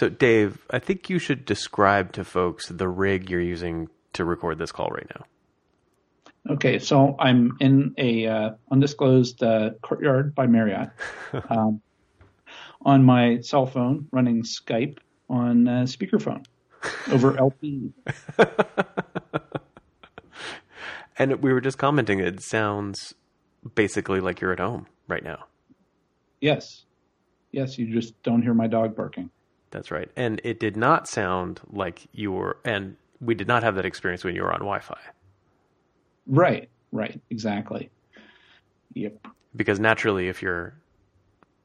So, Dave, I think you should describe to folks the rig you're using to record this call right now. Okay, so I'm in a uh, undisclosed uh, courtyard by Marriott um, on my cell phone, running Skype on uh, speakerphone over LP. and we were just commenting; it sounds basically like you're at home right now. Yes, yes, you just don't hear my dog barking. That's right, and it did not sound like you were, and we did not have that experience when you were on Wi-Fi. Right, right, exactly. Yep. Because naturally, if you're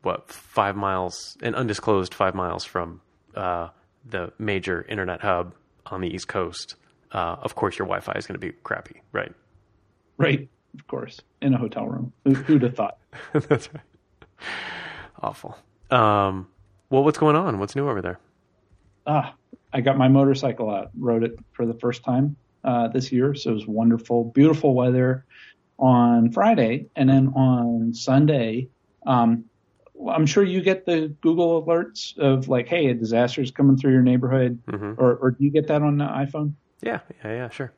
what five miles, an undisclosed five miles from uh, the major internet hub on the East Coast, uh, of course your Wi-Fi is going to be crappy, right? Right, of course, in a hotel room. Who, who'd have thought? That's right. Awful. Um, well, what's going on? What's new over there? Ah, I got my motorcycle out. Rode it for the first time uh, this year, so it was wonderful. Beautiful weather on Friday, and then on Sunday, um, I'm sure you get the Google alerts of like, hey, a disaster is coming through your neighborhood, mm-hmm. or, or do you get that on the iPhone? Yeah, yeah, yeah, sure.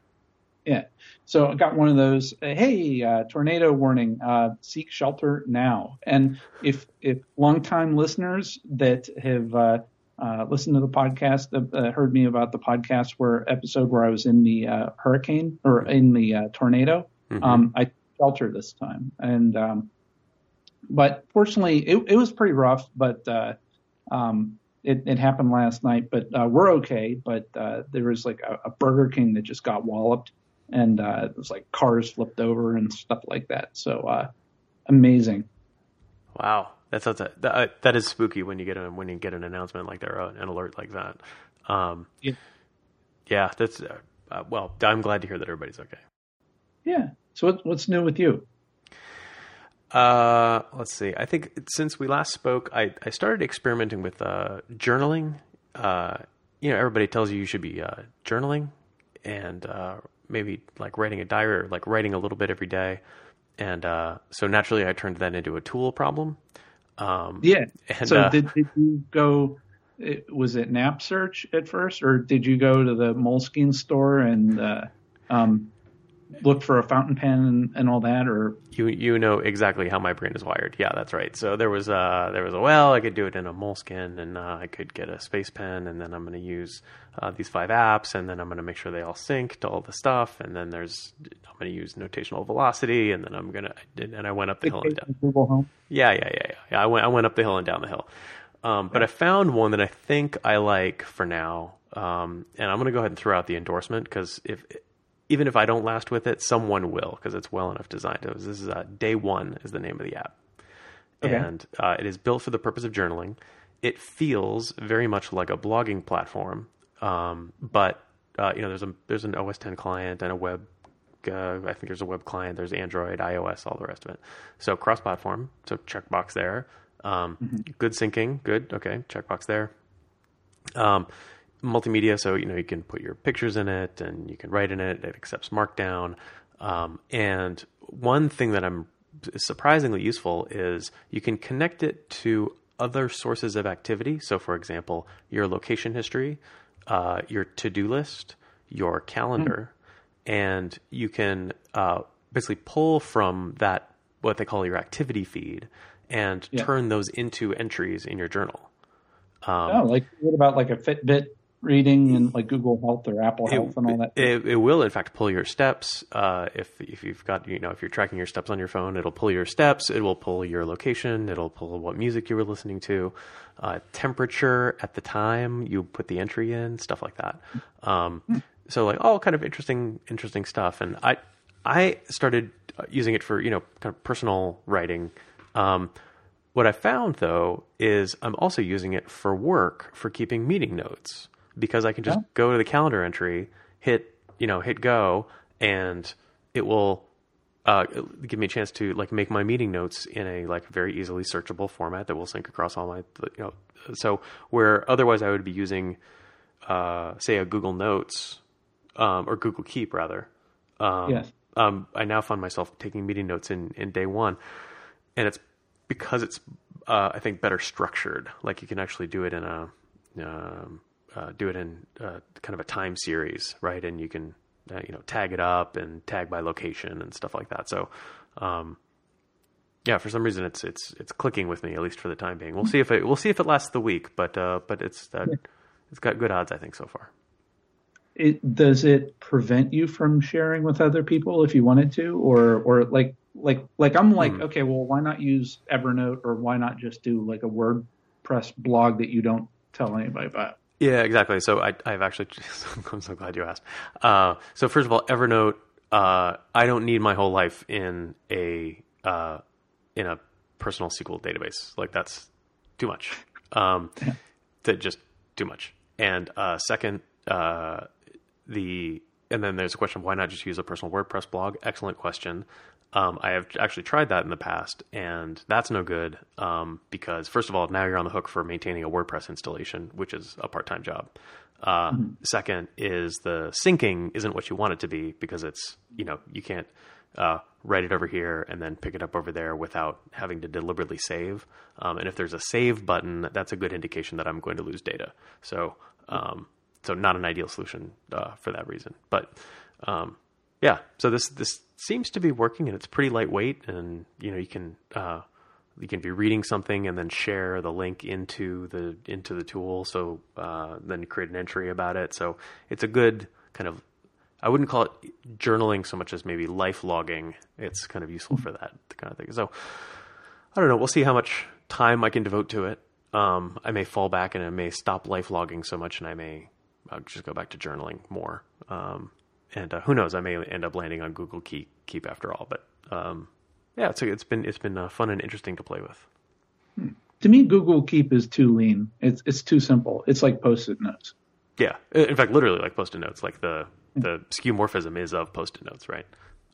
Yeah. So I got one of those. Uh, hey, uh, tornado warning! Uh, seek shelter now. And if if longtime listeners that have uh, uh, listened to the podcast, uh, heard me about the podcast where episode where I was in the hurricane or in the tornado, mm-hmm. um, I shelter this time, and um, but fortunately it, it was pretty rough. But um, it, it, happened last night, but we're okay. But there was like a, a Burger King that just got walloped and uh, it was like cars flipped over and stuff like that. So uh, amazing. Wow, that sounds that, uh, that is spooky when you get a, when you get an announcement like that, or an alert like that. Um, yeah. yeah, that's uh, uh, well. I'm glad to hear that everybody's okay. Yeah. So what, what's new with you? Uh, let's see. I think since we last spoke, I, I started experimenting with uh, journaling. Uh, you know, everybody tells you you should be uh, journaling and uh, maybe like writing a diary or like writing a little bit every day. And uh, so naturally, I turned that into a tool problem. Um, yeah. And, so uh, did, did you go? Was it Nap Search at first, or did you go to the Moleskine store and uh, um, look for a fountain pen and, and, all that, or you you know exactly how my brain is wired. Yeah, that's right. So there was a there was a well, I could do it in a Moleskine, and uh, I could get a space pen, and then I'm going to use uh, these five apps, and then I'm going to make sure they all sync to all the stuff, and then there's I'm going to use notational velocity, and then I'm going to and I went up the hill and down. Google Home. Yeah, yeah, yeah, yeah, yeah. I went I went up the hill and down the hill. Um, but I found one that I think I like for now, um, and I'm going to go ahead and throw out the endorsement because if even if I don't last with it, someone will because it's well enough designed. This is uh, Day One is the name of the app, okay. and uh, it is built for the purpose of journaling. It feels very much like a blogging platform, um, but uh, you know there's a there's an OS 10 client and a web. Uh, I think there's a web client. There's Android, iOS, all the rest of it. So cross-platform. So checkbox there. Um, mm-hmm. Good syncing. Good. Okay. Checkbox there. Um, multimedia, so you know you can put your pictures in it and you can write in it. It accepts Markdown. Um, and one thing that I'm surprisingly useful is you can connect it to other sources of activity. So, for example, your location history, uh, your to-do list, your calendar, mm. and you can uh, basically pull from that what they call your activity feed and yeah. turn those into entries in your journal. Um, oh, like what about like a Fitbit reading and like Google Health or Apple Health it, and all that? It, it, will, in fact, pull your steps. Uh, if if you've got you know if you're tracking your steps on your phone, it'll pull your steps. It will pull your location. It'll pull what music you were listening to, uh, temperature at the time you put the entry in, stuff like that. Um. So like all kind of interesting interesting stuff. And I I started uh, using it for you know kind of personal writing. Um, what I found though is I'm also using it for work for keeping meeting notes because I can just yeah. go to the calendar entry, hit you know hit go, and it will uh, give me a chance to like make my meeting notes in a like very easily searchable format that will sync across all my you know. So where otherwise I would be using, uh, say, a Google Notes um, or Google Keep rather. Um, yes. Um, I now find myself taking meeting notes in in day one, and it's because it's uh, I think better structured. Like you can actually do it in a um, uh, do it in uh, kind of a time series, right? And you can uh, you know tag it up and tag by location and stuff like that. So um, yeah, for some reason it's it's it's clicking with me at least for the time being. We'll see if it we'll see if it lasts the week, but uh, but it's uh, it's got good odds I think so far. It, does it prevent you from sharing with other people if you wanted to, or or like like like I'm like Hmm. okay, well why not use Evernote or why not just do like a WordPress blog that you don't tell anybody about? Yeah, exactly. So I, I've actually, I'm so glad you asked. Uh, so first of all, Evernote, uh, I don't need my whole life in a, uh, in a personal SQL database. Like that's too much. Um, that just too much. And, uh, second, uh, the, and then there's a question, why not just use a personal WordPress blog? Excellent question. Um, I have actually tried that in the past, and that's no good um, because, first of all, now you're on the hook for maintaining a WordPress installation, which is a part time job. Uh, Second is the syncing isn't what you want it to be because it's, you know, you can't uh, write it over here and then pick it up over there without having to deliberately save. Um, and if there's a save button, that's a good indication that I'm going to lose data. So, um, so not an ideal solution uh, for that reason. But um, yeah, so this this seems to be working, and it's pretty lightweight, and you know you can uh, you can be reading something and then share the link into the into the tool. So uh, then create an entry about it. So it's a good kind of I wouldn't call it journaling so much as maybe life logging. It's kind of useful for that kind of thing. So I don't know. We'll see how much time I can devote to it. Um, I may fall back and I may stop life logging so much, and I may uh, just go back to journaling more. Um, and uh, who knows? I may end up landing on Google Keep, Keep after all. But um, yeah, it's it's been it's been uh, fun and interesting to play with. To me, Google Keep is too lean. It's it's too simple. It's like post-it notes. Yeah, in fact, literally like post-it notes. Like the the skeuomorphism is of post-it notes, right?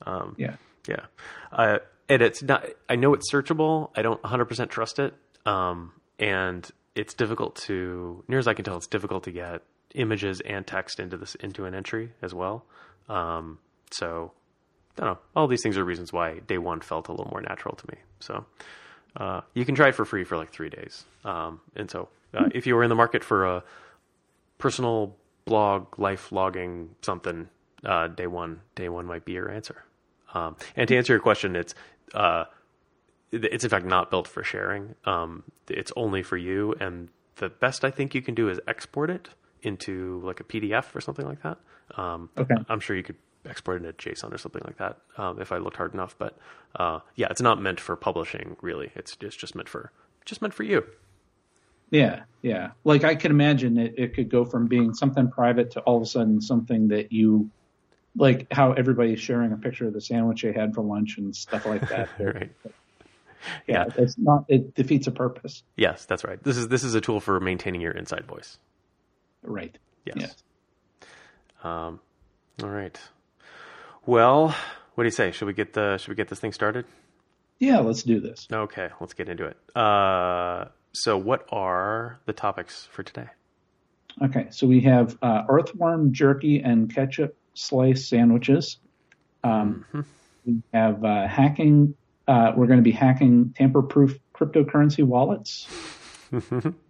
Um, Yeah. Yeah. Uh, and it's not, I know it's searchable. I don't 100% trust it. Um, and it's difficult to, near as I can tell, it's difficult to get images and text into this, into an entry as well. Um, so I don't know. All these things are reasons why day one felt a little more natural to me. So, uh, you can try it for free for like three days. Um, and so, uh, if you were in the market for a personal blog, life logging something, uh, day one, day one might be your answer. Um, and to answer your question, it's uh, it's in fact not built for sharing. Um, it's only for you, and the best I think you can do is export it into like a PDF or something like that. Um, Okay. I'm sure you could export it into JSON or something like that um, if I looked hard enough. But uh, yeah, it's not meant for publishing. Really, it's it's just meant for just meant for you. Yeah, yeah. Like I can imagine it, it could go from being something private to all of a sudden something that you like how everybody's sharing a picture of the sandwich they had for lunch and stuff like that. Right. yeah, it's not it defeats a purpose. Yes, that's right. This is this is a tool for maintaining your inside voice. Right. Yes. Yes. Um, all right. Well, what do you say? Should we get the should we get this thing started? Yeah, let's do this. Okay, let's get into it. Uh, so, what are the topics for today? Okay, so we have uh, earthworm jerky and ketchup slice sandwiches. Um, We have uh, hacking. Uh, we're going to be hacking tamper-proof cryptocurrency wallets.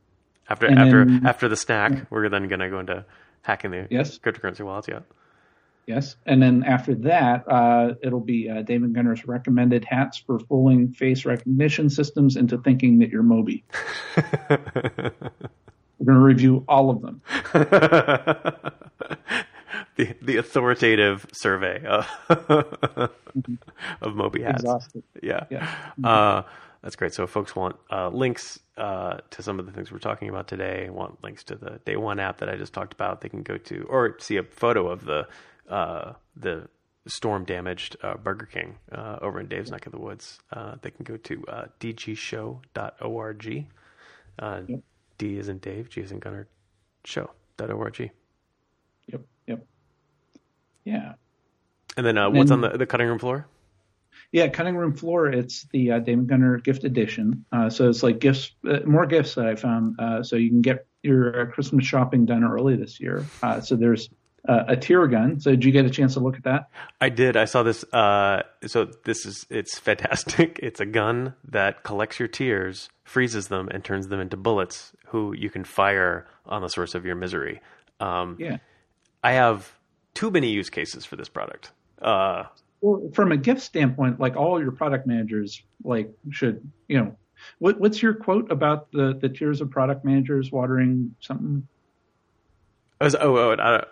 After And after then- after the snack, we're then going to go into hacking the Yes. cryptocurrency wallets. Yeah. Yes, and then after that, uh, it'll be uh, David Gunner's recommended hats for fooling face recognition systems into thinking that you're Moby. We're going to review all of them. the the authoritative survey of, of Moby hats. Exhausted. Yeah. Yeah. Uh, that's great. So if folks want uh, links uh, to some of the things we're talking about today, want links to the day one app that I just talked about, they can go to or see a photo of the uh, the storm damaged uh, Burger King uh, over in Dave's neck of the woods. Uh, they can go to uh, dgshow.org. Uh, Yep. D is in Dave, G is in Gunner, show.org. Yep, yep. Yeah. And then uh, what's on the, the cutting room floor? Yeah, cutting room floor. It's the uh, David Gunner gift edition. Uh, so it's like gifts, uh, more gifts that I found. Uh, so you can get your uh, Christmas shopping done early this year. Uh, so there's uh, a tear gun. So did you get a chance to look at that? I did. I saw this. Uh, so this is it's fantastic. It's a gun that collects your tears, freezes them, and turns them into bullets. Who you can fire on the source of your misery. Um, Yeah. I have too many use cases for this product. Uh, Well, from a gift standpoint, like all your product managers, like should you know, what, what's your quote about the the tears of product managers watering something? I was, oh, oh, I don't,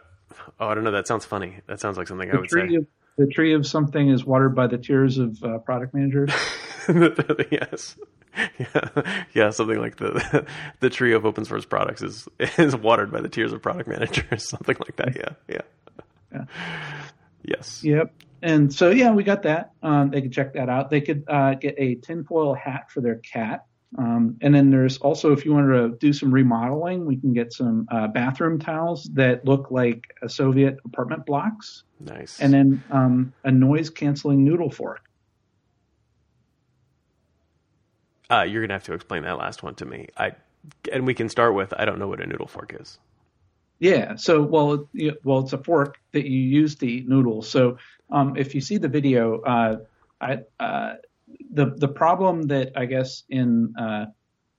oh, I don't know. That sounds funny. That sounds like something I The would tree say. of the tree of something is watered by the tears of uh, product managers. yes. Yeah, yeah, something like the the tree of open source products is is watered by the tears of product managers, something like that. Yeah, yeah, Yeah. yes. Yep. And so yeah, we got that. Um, they could check that out. They could uh, get a tinfoil hat for their cat. Um, and then there's also, if you wanted to do some remodeling, we can get some uh, bathroom towels that look like Soviet apartment blocks, Nice. and then um, a noise canceling noodle fork. uh, you're gonna have to explain that last one to me. I and we can start with I don't know what a noodle fork is. Yeah. So, well, you- well, it's a fork that you use to eat noodles. So, um, if you see the video, uh, I, uh, the the problem that I guess in uh,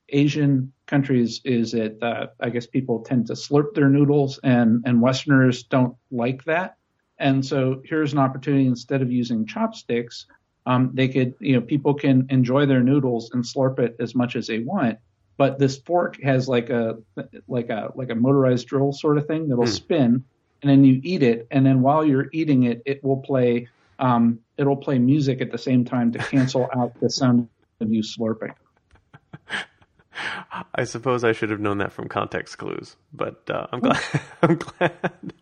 Asian countries is that uh, I guess people tend to slurp their noodles, and and Westerners don't like that. And so here's an opportunity instead of using chopsticks, um, they could you know people can enjoy their noodles and slurp it as much as they want. But this fork has like a like a like a motorized drill sort of thing that'll Hmm. spin, and then you eat it, and then while you're eating it, it will play um, it'll play music at the same time to cancel out the sound of you slurping. I suppose I should have known that from context clues, but uh, I'm glad. I'm glad.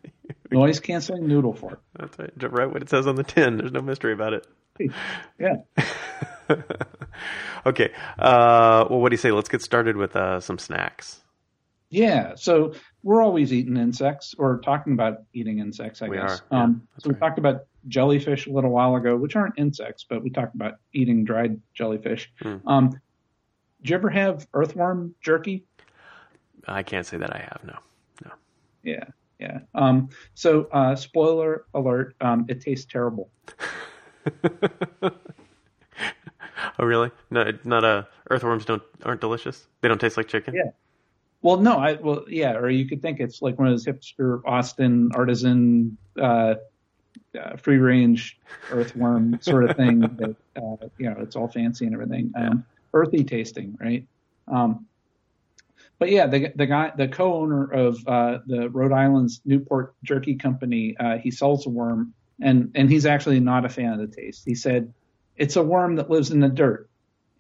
Noise canceling noodle fork. That's right. Right what it says on the tin. There's no mystery about it. Yeah. okay. Uh, well, what do you say? Let's get started with uh, some snacks. Yeah, so we're always eating insects or talking about eating insects, I We guess. are, um, so we right. talked about jellyfish a little while ago, which aren't insects, but we talked about eating dried jellyfish. Hmm. Um, did you ever have earthworm jerky? I can't say that I have. No. No. Yeah, yeah. Um, so, uh, spoiler alert, um, it tastes terrible. Oh, really? No, not a earthworms don't aren't delicious. They don't taste like chicken. Yeah. Well, no, I well, yeah, or you could think it's like one of those hipster Austin artisan uh, uh, free range earthworm sort of thing that uh, you know it's all fancy and everything, um, earthy tasting, right? Um, but yeah, the the guy, the co-owner of uh, the Rhode Island's Newport Jerky Company, uh, he sells a worm, and and he's actually not a fan of the taste. He said it's a worm that lives in the dirt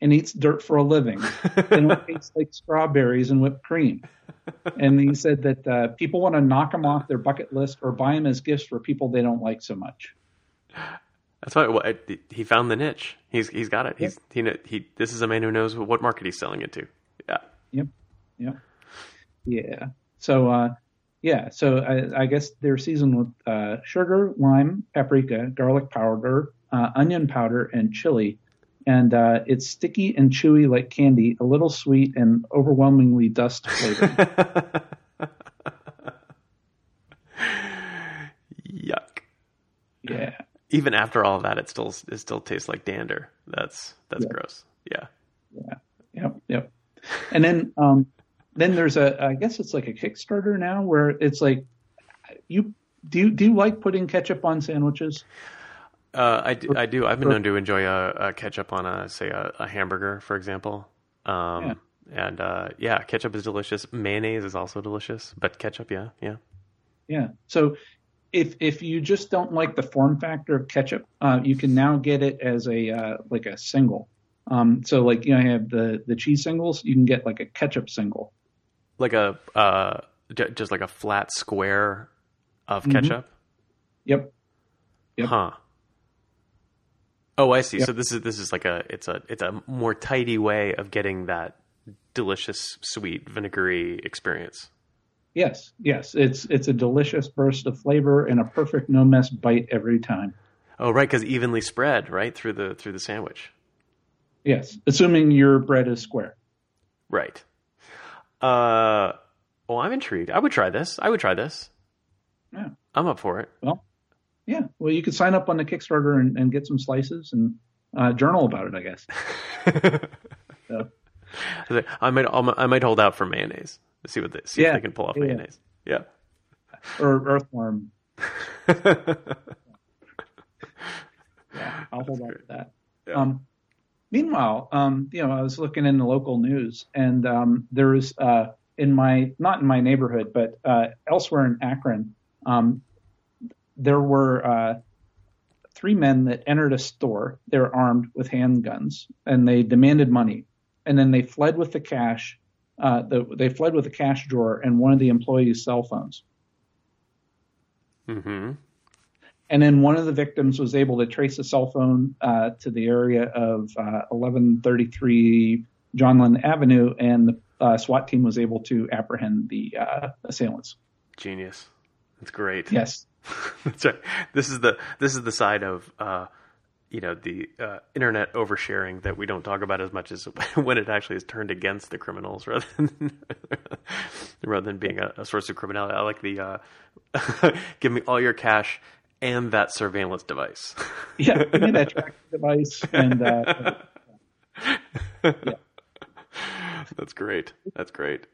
and eats dirt for a living and it tastes like strawberries and whipped cream. And he said that uh, people want to knock them off their bucket list or buy them as gifts for people they don't like so much. That's why well, he found the niche. He's he's got it. He's he kn- he. This is a man who knows what market he's selling it to. Yeah. Yep. Yep. Yeah. So, uh, yeah. So I, I guess they're seasoned with uh, sugar, lime, paprika, garlic powder, uh, onion powder, and chili. And uh, it's sticky and chewy like candy, a little sweet and overwhelmingly dust flavored. Yuck. yeah. Even after all of that, it still it still tastes like dander. That's that's Yeah. gross. Yeah. Yeah. Yep, yep. And then um then there's a I guess it's like a Kickstarter now where it's like you do you do you like putting ketchup on sandwiches? Uh, I, do, I do. I've been known to enjoy a, a ketchup on a say a, a hamburger, for example. Um, And uh, yeah, ketchup is delicious. Mayonnaise is also delicious, but ketchup, yeah, yeah. Yeah. So if if you just don't like the form factor of ketchup, uh, you can now get it as a uh, like a single. Um, so like you know, I have the the cheese singles. You can get like a ketchup single. Like a uh, just like a flat square of Mhm. ketchup. Yep. Yep. Huh. Oh, I see. So this is this is like a it's a it's a more tidy way of getting that delicious, sweet, vinegary experience. Yes. Yes. It's it's a delicious burst of flavor and a perfect no mess bite every time. Oh, right, because evenly spread right through the through the sandwich. Yes. Assuming your bread is square. Right. Uh, well, I'm intrigued. I would try this. I would try this. Yeah. I'm up for it. Well, yeah. Well, you could sign up on the Kickstarter and, and get some slices and uh, journal about it. I guess. So, I might I might hold out for mayonnaise. See what they see Yeah. if they can pull off Yeah. mayonnaise. Yeah. or earthworm. Yeah, I'll hold on to that. Yeah. Um, meanwhile, um, you know, I was looking in the local news, and um, there was uh, in my not in my neighborhood, but uh, elsewhere in Akron, um, there were uh, three men that entered a store. They were armed with handguns, and they demanded money, and then they fled with the cash. Uh, the, they fled with a cash drawer and one of the employees' cell phones. hmm And then one of the victims was able to trace a cell phone uh, to the area of uh, 1133 John Lynn Avenue, and the uh, SWAT team was able to apprehend the uh, assailants. Genius. That's great. Yes. That's right. This is the this is the side of uh, you know the uh, internet oversharing that we don't talk about as much as when it actually is turned against the criminals rather than rather than being a, a source of criminality. I like the uh, give me all your cash and that surveillance device. Yeah. Give me that tracking device. And uh, That's great. That's great.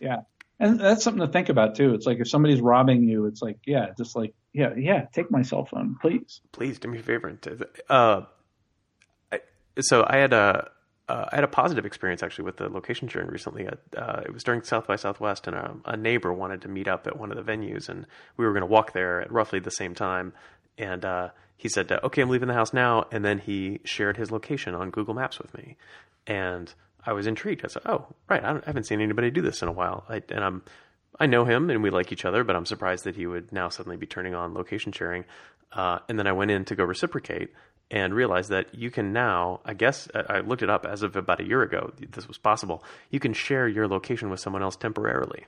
yeah. And that's something to think about too. It's like if somebody's robbing you, it's like, yeah, just like, yeah, yeah, take my cell phone, please. please do me a favor. Uh, I, so I had a uh, I had a positive experience actually with the location sharing recently. Uh, it was during South by Southwest, and a, a neighbor wanted to meet up at one of the venues, and we were going to walk there at roughly the same time. And uh, he said, "Okay, I'm leaving the house now," and then he shared his location on Google Maps with me, and I was intrigued. I said, "Oh, right, I, don't, I haven't seen anybody do this in a while," I, and I'm I know him and we like each other, but I'm surprised that he would now suddenly be turning on location sharing. Uh, and then I went in to go reciprocate and realized that you can now, I guess, I I looked it up as of about a year ago, this was possible. You can share your location with someone else temporarily,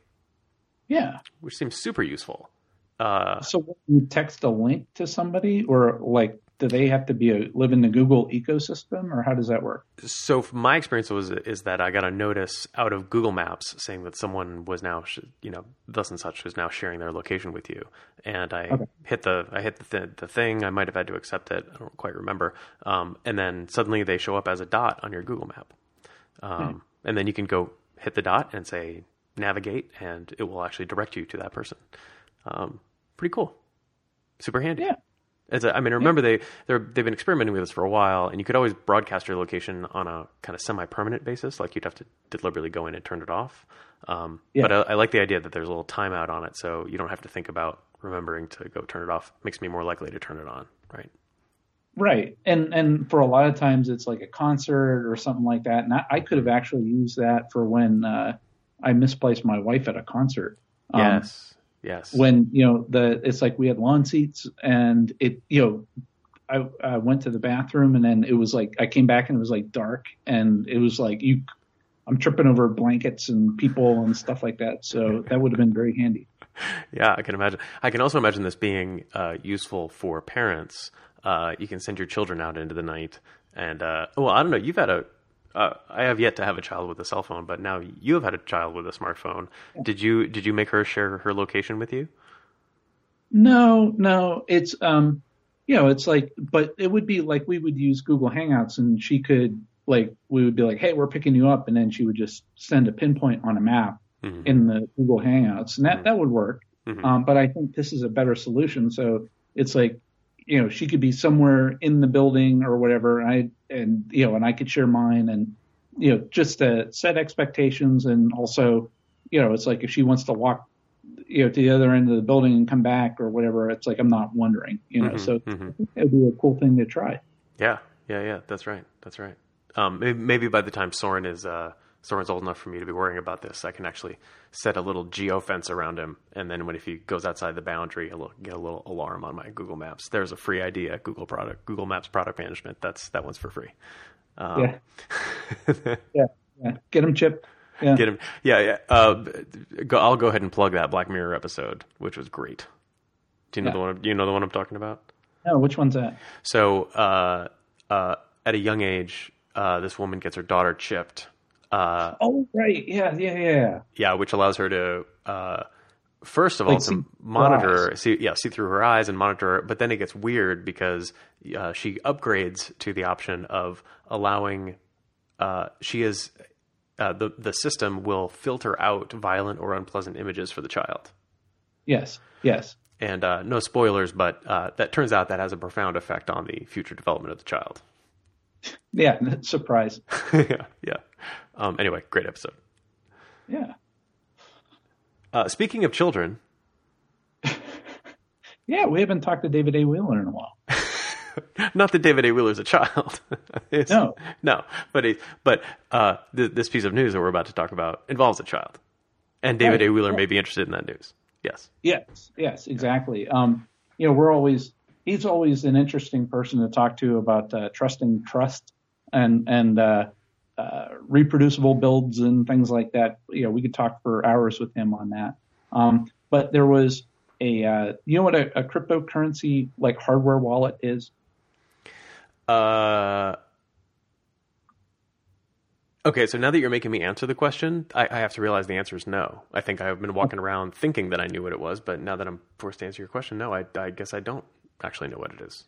Yeah. which seems super useful. Uh, So you text a link to somebody, or like, do they have to be a, live in the Google ecosystem, or how does that work? so from my experience was is that I got a notice out of Google Maps saying that someone was now sh- you know thus and such was now sharing their location with you, and I Okay. hit the I hit the, th- the thing. I might have had to accept it. I don't quite remember. Um, and then suddenly they show up as a dot on your Google Map, um, and then you can go hit the dot and say navigate, and it will actually direct you to that person. Um, pretty cool, super handy. Yeah. As a, I mean, remember they they're, they've been experimenting with this for a while, and you could always broadcast your location on a kind of semi-permanent basis. Like you'd have to deliberately go in and turn it off. Um, Yeah. But I, I like the idea that there's a little timeout on it, so you don't have to think about remembering to go turn it off. Makes me more likely to turn it on, right? Right. And and for a lot of times it's like a concert or something like that. And I, I could have actually used that for when uh, I misplaced my wife at a concert. Um, yes, yes. When you know the it's like we had lawn seats and it you know I, I went to the bathroom and then it was like I came back and it was like dark and it was like you I'm tripping over blankets and people and stuff like that. So that would have been very handy. Yeah, I can imagine. I can also imagine this being uh, useful for parents. Uh, you can send your children out into the night, and uh, well, I don't know. You've had a. Uh, I have yet to have a child with a cell phone, but now you have had a child with a smartphone. Did you did you make her share her location with you? No, no, it's um, you know, it's like, but it would be like we would use Google Hangouts, and she could like we would be like, hey, we're picking you up, and then she would just send a pinpoint on a map Mhm. in the Google Hangouts, and that that would work. Mhm. Um, but I think this is a better solution. So it's like, you know, she could be somewhere in the building or whatever, and I and you know, and I could share mine, and you know, just to set expectations, and also, you know, it's like if she wants to walk you know, to the other end of the building and come back or whatever, it's like I'm not wondering, you know. Mhm, So mhm. it would be a cool thing to try. Yeah, yeah, yeah. That's right. That's right. Um, maybe, maybe by the time Soren is uh, Soren's old enough for me to be worrying about this, I can actually set a little geo fence around him, and then when if he goes outside the boundary, I'll get a little alarm on my Google Maps. There's a free idea, Google product, Google Maps product management. That's that one's for free. Um, Yeah. Yeah, yeah. Get him chipped. Yeah. Get him. Yeah, yeah. Uh, go, I'll go ahead and plug that Black Mirror episode, which was great. Do you know Yeah. the one? Do you know the one I'm talking about? No, which one's that? So, uh, uh, at a young age, uh, this woman gets her daughter chipped. Uh, Oh, right. Yeah, yeah, yeah. yeah, which allows her to, uh, first of all, Like to monitor, eyes. see, yeah, see through her eyes and monitor her. But then it gets weird because uh, she upgrades to the option of allowing. Uh, she is uh, the the system will filter out violent or unpleasant images for the child. Yes. Yes. And uh, no spoilers, but uh, that turns out that has a profound effect on the future development of the child. Yeah. Surprise. yeah, yeah. Um, anyway, great episode. Yeah. Uh, speaking of children, Yeah. We haven't talked to David A. Wheeler in a while. not that David A. Wheeler's a child. No. no, but he, but uh, th- this piece of news that we're about to talk about involves a child, and David Right. A. Wheeler may be interested in that news. Yes. Yes, yes, exactly. Um, you know, we're always he's always an interesting person to talk to about uh, trusting trust and and uh, uh, reproducible builds and things like that. You know, we could talk for hours with him on that. Um, but there was a uh, you know what a, a cryptocurrency like hardware wallet is? Uh, okay, so now that you're making me answer the question, I, I have to realize the answer is no. I think I've been walking around thinking that I knew what it was, but now that I'm forced to answer your question, no, I, I guess I don't actually know what it is.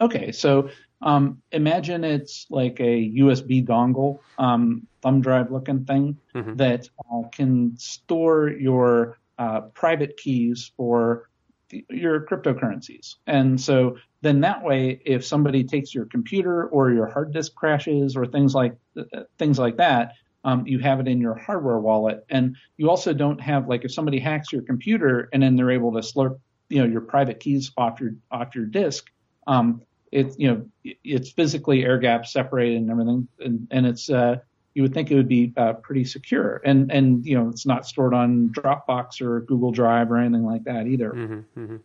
Okay, so um, imagine it's like a USB dongle, um, thumb drive looking thing Mhm. that uh, can store your uh, private keys for the, your cryptocurrencies. And so then that way, if somebody takes your computer or your hard disk crashes or things like uh, things like that, um, you have it in your hardware wallet. And you also don't have like if somebody hacks your computer and then they're able to slurp you know your private keys off your off your disk. Um, it's you know it's physically air gap separated and everything, and, and it's uh, you would think it would be uh, pretty secure, and and you know it's not stored on Dropbox or Google Drive or anything like that either. hmm hmm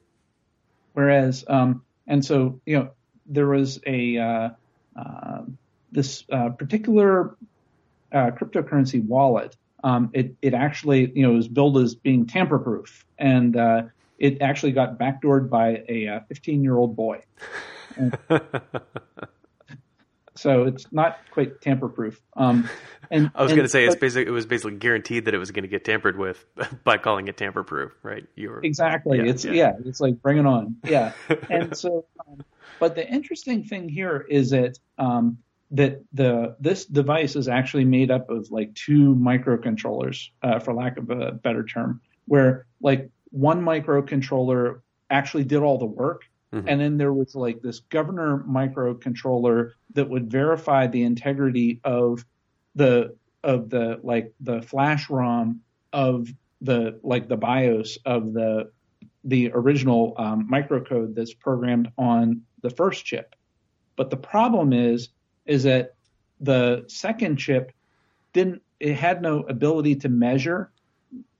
Whereas, um, and so you know there was a uh, uh, this uh, particular uh, cryptocurrency wallet. Um, it it actually you know was billed as being tamper proof, and uh, it actually got backdoored by a 15 year old boy. So it's not quite tamper proof. Um, and I was going to say it's but- basically it was basically guaranteed that it was going to get tampered with by calling it tamper proof, right? You were Exactly. Yeah, it's yeah. yeah. it's like bring it on. Yeah. and so, um, but the interesting thing here is that um, that the this device is actually made up of like two microcontrollers, uh, for lack of a better term, where like one microcontroller actually did all the work. Mhm. And then there was like this governor microcontroller that would verify the integrity of the of the like the flash ROM of the like the BIOS of the the original um, microcode that's programmed on the first chip. But the problem is is that the second chip didn't it had no ability to measure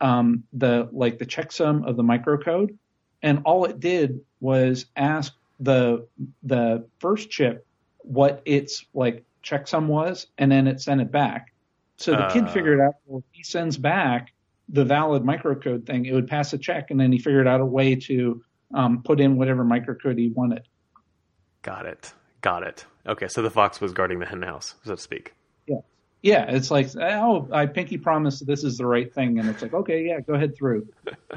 um, the like the checksum of the microcode, and all it did was ask the the first chip what its like checksum was, and then it sent it back. So the kid Uh. figured out well, if he sends back the valid microcode thing, it would pass a check, and then he figured out a way to um, put in whatever microcode he wanted. got it, got it. Okay, so the fox was guarding the hen house, so to speak. Yeah, it's like, oh, I pinky promise this is the right thing, and it's like, okay, yeah, go ahead through.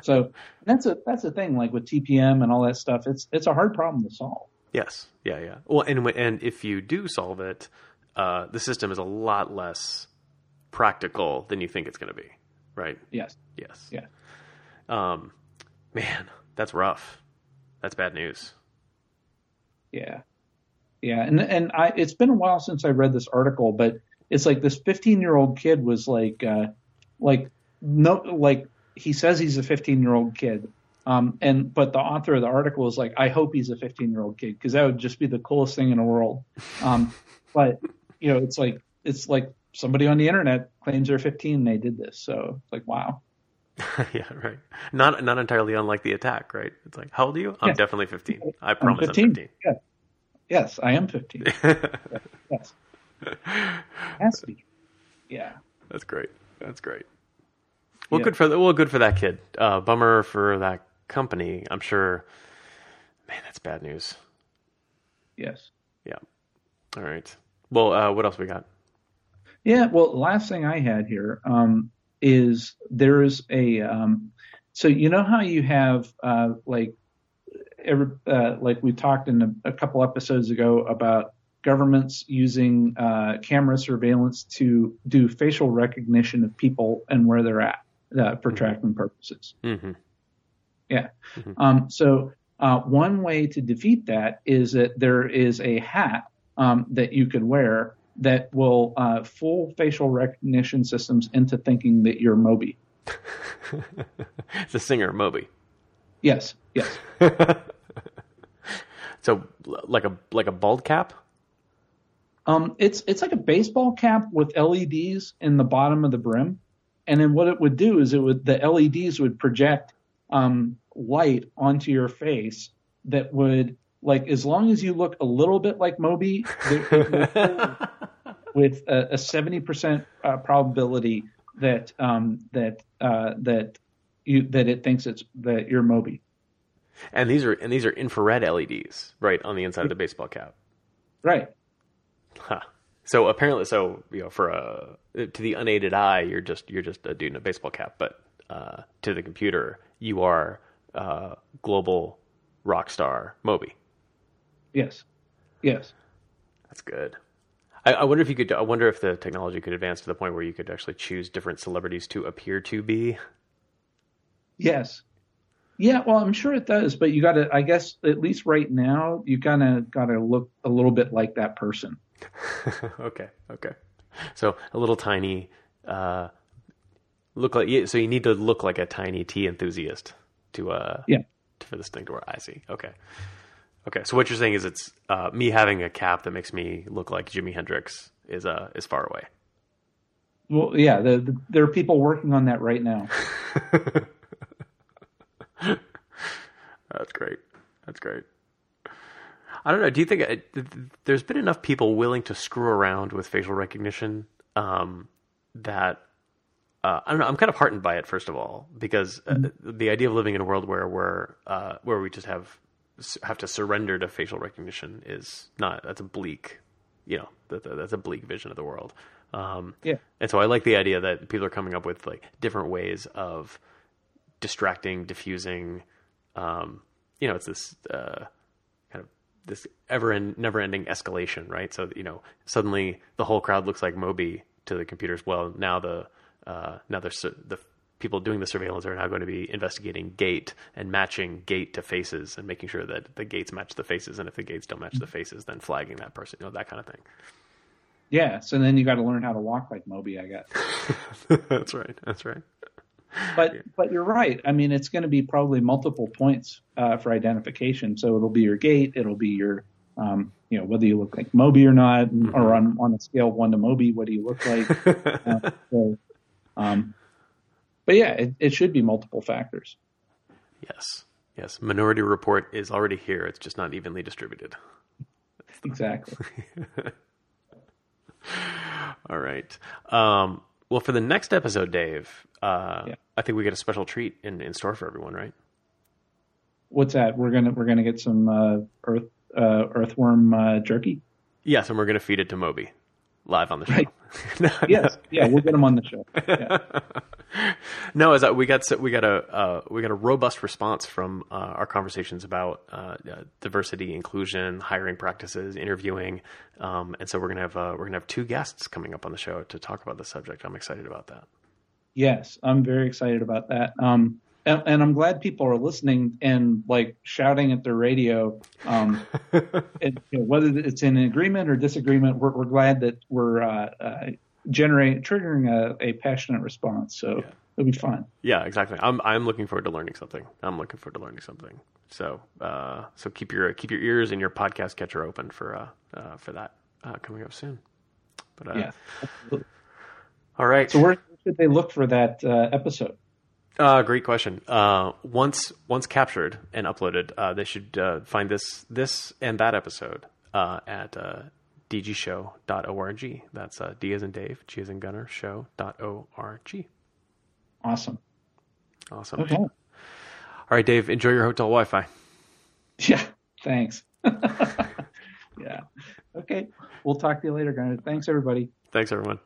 So that's a that's a thing, like with TPM and all that stuff. It's it's a hard problem to solve. Yes, yeah, yeah. Well, and and if you do solve it, uh, the system is a lot less practical than you think it's going to be, right? Yes. Yes. Yeah. Um, man, that's rough. That's bad news. Yeah. Yeah, and and I it's been a while since I read this article, but it's like this 15 year old kid was like uh like no like he says he's a 15 year old kid. Um and but the author of the article is like I hope he's a 15 year old kid because that would just be the coolest thing in the world. Um but you know, it's like it's like somebody on the internet claims they're 15 and they did this. So it's like wow. yeah, right. Not not entirely unlike the attack, right? It's like, how old are you? I'm Yeah. definitely 15. I I'm promise I'm 15. 15. Yeah. Yes, I am 15. yes. Has to be. Yeah. That's great. That's great. Well, Yeah. good for the, well, good for that kid. Uh, bummer for that company. I'm sure. Man, that's bad news. Yes. Yeah. All right. Well, uh, what else we got? Yeah, well, last thing I had here um, is there's a um, so you know how you have uh, like every uh, like we talked in a, a couple episodes ago about governments using uh, camera surveillance to do facial recognition of people and where they're at uh, for tracking purposes. Mm-hmm. Yeah. Um, so uh, one way to defeat that is that there is a hat um, that you could wear that will uh, fool facial recognition systems into thinking that you're Moby. it's a singer, Moby. Yes. Yes. so like a like a bald cap. Um, it's it's like a baseball cap with LEDs in the bottom of the brim, and then what it would do is it would the LEDs would project um, light onto your face that would like as long as you look a little bit like Moby, with a seventy percent uh, probability that um, that uh, that you that it thinks it's that you're Moby. And these are and these are infrared LEDs, right, on the inside of the baseball cap. Right. Huh. So apparently, so you know, for a to the unaided eye, you're just you're just a dude in a baseball cap, but uh, to the computer, you are uh, global rock star Moby. Yes. Yes. That's good. I, I, wonder if you could. I wonder if the technology could advance to the point where you could actually choose different celebrities to appear to be. Yes. Yeah, well, I'm sure it does, but you got to. I guess at least right now, you kind of got to look a little bit like that person. okay. Okay. So a little tiny. Uh, look like so you need to look like a tiny tea enthusiast to uh yeah for this thing to work. I see. Okay. Okay. So what you're saying is it's uh, me having a cap that makes me look like Jimi Hendrix is uh is far away. Well, yeah, the, the, there are people working on that right now. That's great. That's great. I don't know. Do you think uh, there's been enough people willing to screw around with facial recognition um, that uh, I don't know. I'm kind of heartened by it, first of all, because uh, mm-hmm. the idea of living in a world where we're uh, where we just have have to surrender to facial recognition is not that's a bleak, you know, that, that's a bleak vision of the world. Um, yeah. And so I like the idea that people are coming up with like different ways of distracting, diffusing. Um, you know, it's this uh, kind of this ever and never ending escalation, right? So you know, suddenly the whole crowd looks like Moby to the computers. Well, now the uh, now there's the people doing the surveillance are now going to be investigating gait and matching gait to faces and making sure that the gaits match the faces, and if the gaits don't match the faces, then flagging that person, you know, that kind of thing. Yeah. So then you got to learn how to walk like Moby, I guess. that's right. That's right. But but you're right. I mean, it's going to be probably multiple points uh, for identification. So it'll be your gait, it'll be your um, you know whether you look like Moby or not, mm-hmm. or on on a scale of one to Moby, what do you look like? uh, so, um, but yeah, it, it should be multiple factors. Yes. Yes. Minority Report is already here. It's just not evenly distributed. Exactly. All right. Um, well, for the next episode, Dave, uh, yeah. I think we get a special treat in, in store for everyone, right? What's that? We're gonna we're gonna get some uh, earth uh, earthworm uh, jerky. Yes, and we're gonna feed it to Moby live on the show. Right. no, yes, no. yeah, we'll get him on the show. Yeah. no, as we got we got a uh, we got a robust response from uh, our conversations about uh, diversity, inclusion, hiring practices, interviewing, um, and so we're gonna have uh, we're gonna have two guests coming up on the show to talk about the subject. I'm excited about that. Yes, I'm very excited about that. Um, and, and, I'm glad people are listening and like shouting at their radio. Um, and, you know, whether it's in agreement or disagreement, we're, we're glad that we're uh, uh, generating triggering a, a, passionate response. So yeah. it'll be fun. Yeah, exactly. I'm I'm looking forward to learning something. I'm looking forward to learning something. So uh, so keep your keep your ears and your podcast catcher open for uh, uh, for that uh, coming up soon. But uh, yeah, absolutely. all right. So where should they look for that uh, episode? Uh, great question. Uh, once once captured and uploaded, uh, they should uh, find this this and that episode uh, at uh, dgshow.org. That's uh, D as in Dave, G as in Gunner, show.org. Awesome. Awesome. Okay. All right, Dave, enjoy your hotel Wi Fi. Yeah, thanks. yeah. Okay. We'll talk to you later, Gunner. Thanks, everybody. Thanks, everyone.